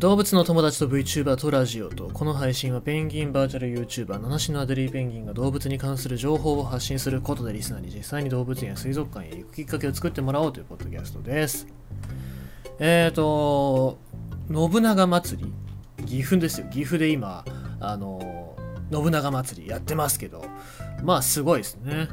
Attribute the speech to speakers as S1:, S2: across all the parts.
S1: 動物の友達と VTuber とラジオとこの配信はペンギンバーチャル YouTuber 七種のアデリーペンギンが動物に関する情報を発信することでリスナーに実際に動物園や水族館へ行くきっかけを作ってもらおうというポッドキャストです。えーと信長祭り岐阜ですよ。岐阜で今あの信長祭りやってますけどまあすごいですね。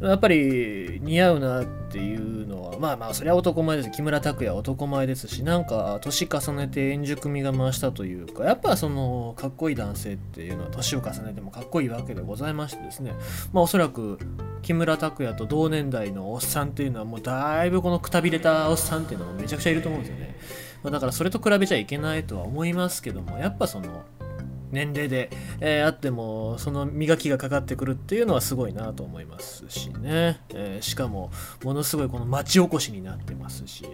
S1: やっぱり似合うなっていうのはまあまあそれは男前です。木村拓哉男前ですしなんか年重ねて円熟味が増したというかやっぱそのかっこいい男性っていうのは年を重ねてもかっこいいわけでございましてですね。まあおそらく木村拓哉と同年代のおっさんっていうのはもうだいぶこのくたびれたおっさんっていうのもめちゃくちゃいると思うんですよね、まあ、だからそれと比べちゃいけないとは思いますけどもやっぱその年齢で、えー、あってもその磨きがかかってくるっていうのはすごいなと思いますしね、えー、しかもものすごいこの町おこしになってますし、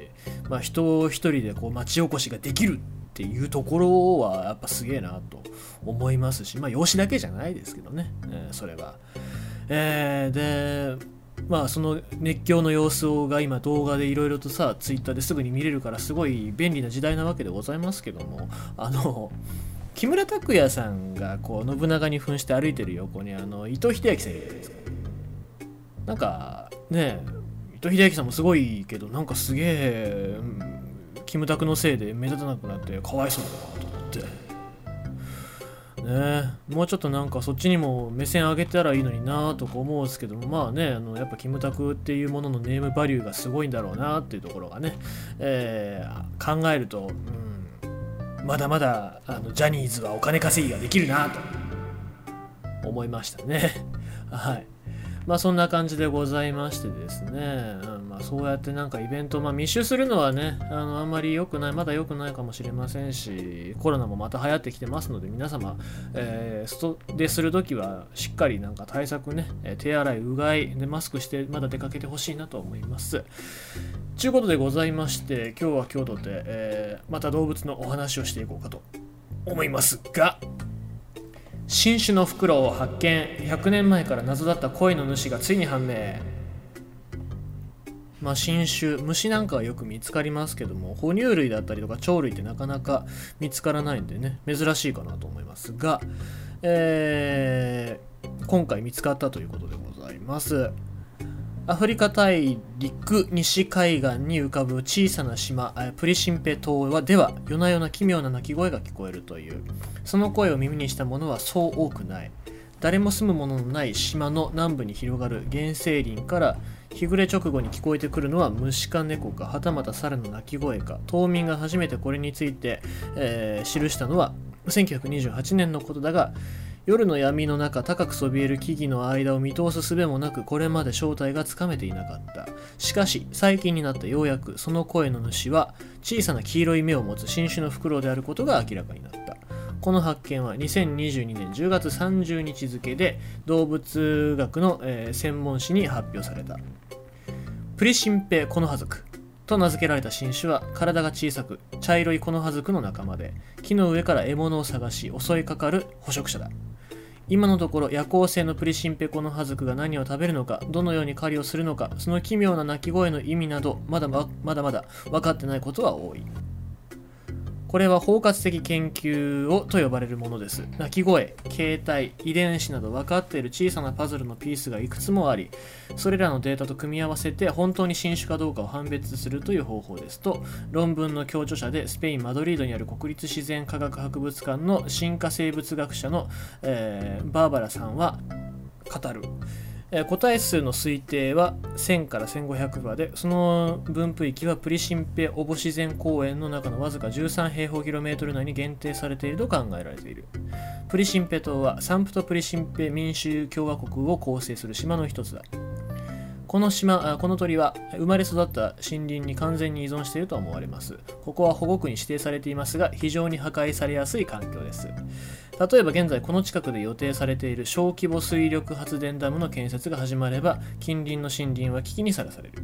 S1: まあ、人一人でこう町おこしができるっていうところはやっぱすげえなと思いますしまあ養子だけじゃないですけどね、えー、それは。えー、でまあその熱狂の様子が今動画でいろいろとさツイッターですぐに見れるからすごい便利な時代なわけでございますけどもあの木村拓哉さんがこう信長に扮して歩いてる横に。あの伊藤英明さんいるじゃないですか。なんかね伊藤英明さんもすごいけどなんかすげえ、うん、キムタクのせいで目立たなくなってかわいそうだなと思って。ねもうちょっとなんかそっちにも目線上げたらいいのになとか思うんですけどまあねあのやっぱキムタクっていうもののネームバリューがすごいんだろうなっていうところがね、えー、考えると、うんまだまだあのジャニーズはお金稼ぎができるなと思いましたね。はい。まあそんな感じでございましてですね、うん、そうやってなんかイベント、まあ、密集するのはねあのあんまり良くないまだ良くないかもしれませんしコロナもまた流行ってきてますので皆様、えー、外でする時はしっかりなんか対策ね手洗いうがいでマスクしてまだ出かけてほしいなと思います。ということでございまして今日は京都で、えー、また動物のお話をしていこうかと思いますが新種のフクロウを発見。100年前から謎だった恋の主がついに判明。まあ、新種虫なんかはよく見つかりますけども哺乳類だったりとか鳥類ってなかなか見つからないんでね珍しいかなと思いますが、えー、今回見つかったということでございます。アフリカ大陸西海岸に浮かぶ小さな島プリシンペ島はでは夜な夜な奇妙な鳴き声が聞こえるというその声を耳にした者はそう多くない。誰も住むもののない島の南部に広がる原生林から日暮れ直後に聞こえてくるのは虫か猫かはたまた猿の鳴き声か島民が初めてこれについて、えー、記したのは1928年のことだが夜の闇の中高くそびえる木々の間を見通す術もなくこれまで正体がつかめていなかった。しかし最近になってようやくその声の主は小さな黄色い目を持つ新種のフクロウであることが明らかになった。この発見は2022年10月30日付で動物学の、え、専門誌に発表された。プリシンペイコノハズクと名付けられた新種は体が小さく茶色いコノハズクの仲間で木の上から獲物を探し襲いかかる捕食者だ。今のところ夜行性のプリシンペコのハズクが何を食べるのかどのように狩りをするのかその奇妙な鳴き声の意味などまだまだまだ分かってないことは多い。これは包括的研究をと呼ばれるものです。鳴き声、形態、遺伝子など分かっている小さなパズルのピースがいくつもあり、それらのデータと組み合わせて本当に新種かどうかを判別するという方法ですと、論文の共著者でスペイン・マドリードにある国立自然科学博物館の進化生物学者の、えー、バーバラさんは語る。え個体数の推定は1000から1500羽でその分布域はプリシンペオボ自然公園の中のわずか13平方キロメートル内に限定されていると考えられている。プリシンペ島はサンプトプリシンペ民主共和国を構成する島の一つだ。この島この鳥は生まれ育った森林に完全に依存していると思われます。ここは保護区に指定されていますが非常に破壊されやすい環境です。例えば現在この近くで予定されている小規模水力発電ダムの建設が始まれば近隣の森林は危機にさらされる。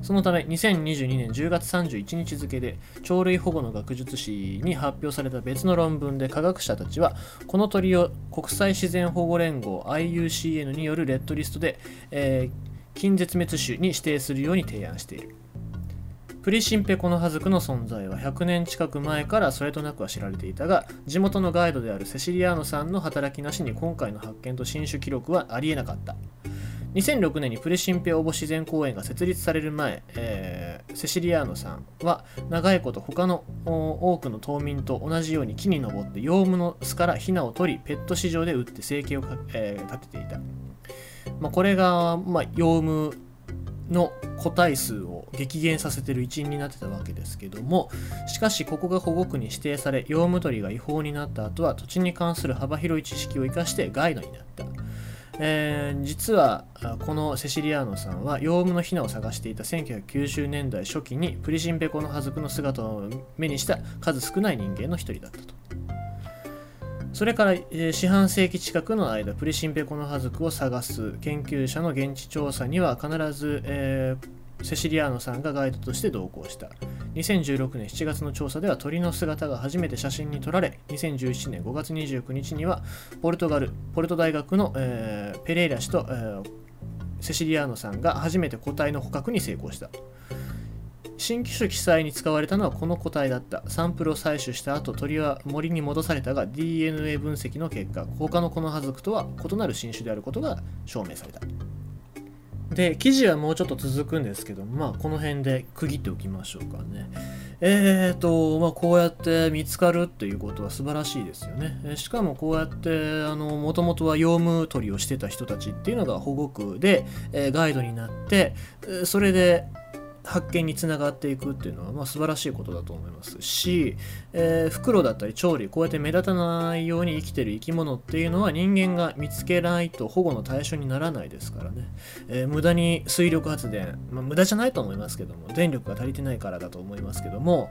S1: そのため2022年10月31日付で鳥類保護の学術誌に発表された別の論文で科学者たちはこの鳥を国際自然保護連合 IUCN によるレッドリストで、えー、近絶滅種に指定するように提案している。プリシンペコノハズクの存在は100年近く前からそれとなくは知られていたが地元のガイドであるセシリアーノさんの働きなしに今回の発見と新種記録はありえなかった。2006年にプレシンペオボ自然公園が設立される前、えー、セシリアーノさんは長いこと他の多くの島民と同じように木に登ってヨウムの巣からヒナを取りペット市場で売って生計をえー、立てていた、まあ、これが、まあ、ヨウムの個体数を激減させてる一因になってたわけですけどもしかしここが保護区に指定されヨウム取りが違法になった後は土地に関する幅広い知識を生かしてガイドになった。えー、実はこのセシリアーノさんはヨウムのヒナを探していた1990年代初期にプリシンペコのハズクの姿を目にした数少ない人間の一人だったと。それから、えー、四半世紀近くの間プリシンペコのハズクを探す研究者の現地調査には必ず、えーセシリアーノさんがガイドとして同行した。2016年7月の調査では鳥の姿が初めて写真に撮られ2017年5月29日にはポルトガルポルト大学の、えー、ペレイラ氏と、えー、セシリアーノさんが初めて個体の捕獲に成功した。新機種記載に使われたのはこの個体だった。サンプルを採取した後鳥は森に戻されたが DNA 分析の結果他のこのハズクとは異なる新種であることが証明された。で記事はもうちょっと続くんですけどまあこの辺で区切っておきましょうかね。えーとまあこうやって見つかるっていうことは素晴らしいですよね。しかもこうやってあのもともとは用務取りをしてた人たちっていうのが保護区で、え、ガイドになってそれで発見につながっていくっていうのは、まあ、素晴らしいことだと思いますし、えー、袋だったり調理こうやって目立たないように生きてる生き物っていうのは人間が見つけないと保護の対象にならないですからね、えー、無駄に水力発電、まあ、無駄じゃないと思いますけども電力が足りてないからだと思いますけども、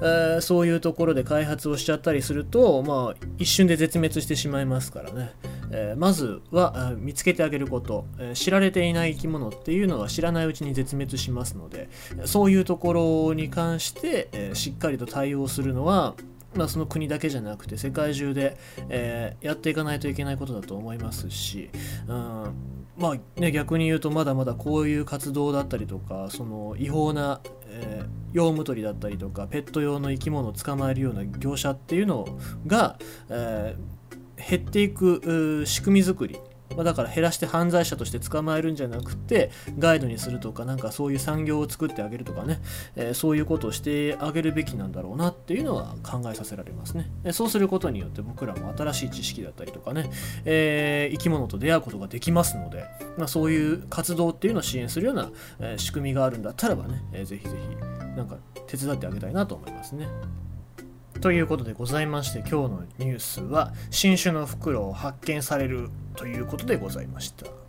S1: えー、そういうところで開発をしちゃったりすると、まあ、一瞬で絶滅してしまいますからね、えまずは見つけてあげること、え知られていない生き物っていうのは知らないうちに絶滅しますのでそういうところに関して、えー、しっかりと対応するのは、まあ、その国だけじゃなくて世界中で、えー、やっていかないといけないことだと思いますし、うん、まあね、逆に言うとまだまだこういう活動だったりとかその違法な、えー、用務取りだったりとかペット用の生き物を捕まえるような業者っていうのが、えー、減っていく仕組み作りまあ、だから減らして犯罪者として捕まえるんじゃなくてガイドにするとかなんかそういう産業を作ってあげるとかね、えー、そういうことをしてあげるべきなんだろうなっていうのは考えさせられますねそうすることによって僕らも新しい知識だったりとかね、えー、生き物と出会うことができますので、まあ、そういう活動っていうのを支援するような、え、仕組みがあるんだったらばね、えー、ぜひぜひなんか手伝ってあげたいなと思いますね。ということでございまして今日のニュースは新種のフクロウ発見されるということでございました。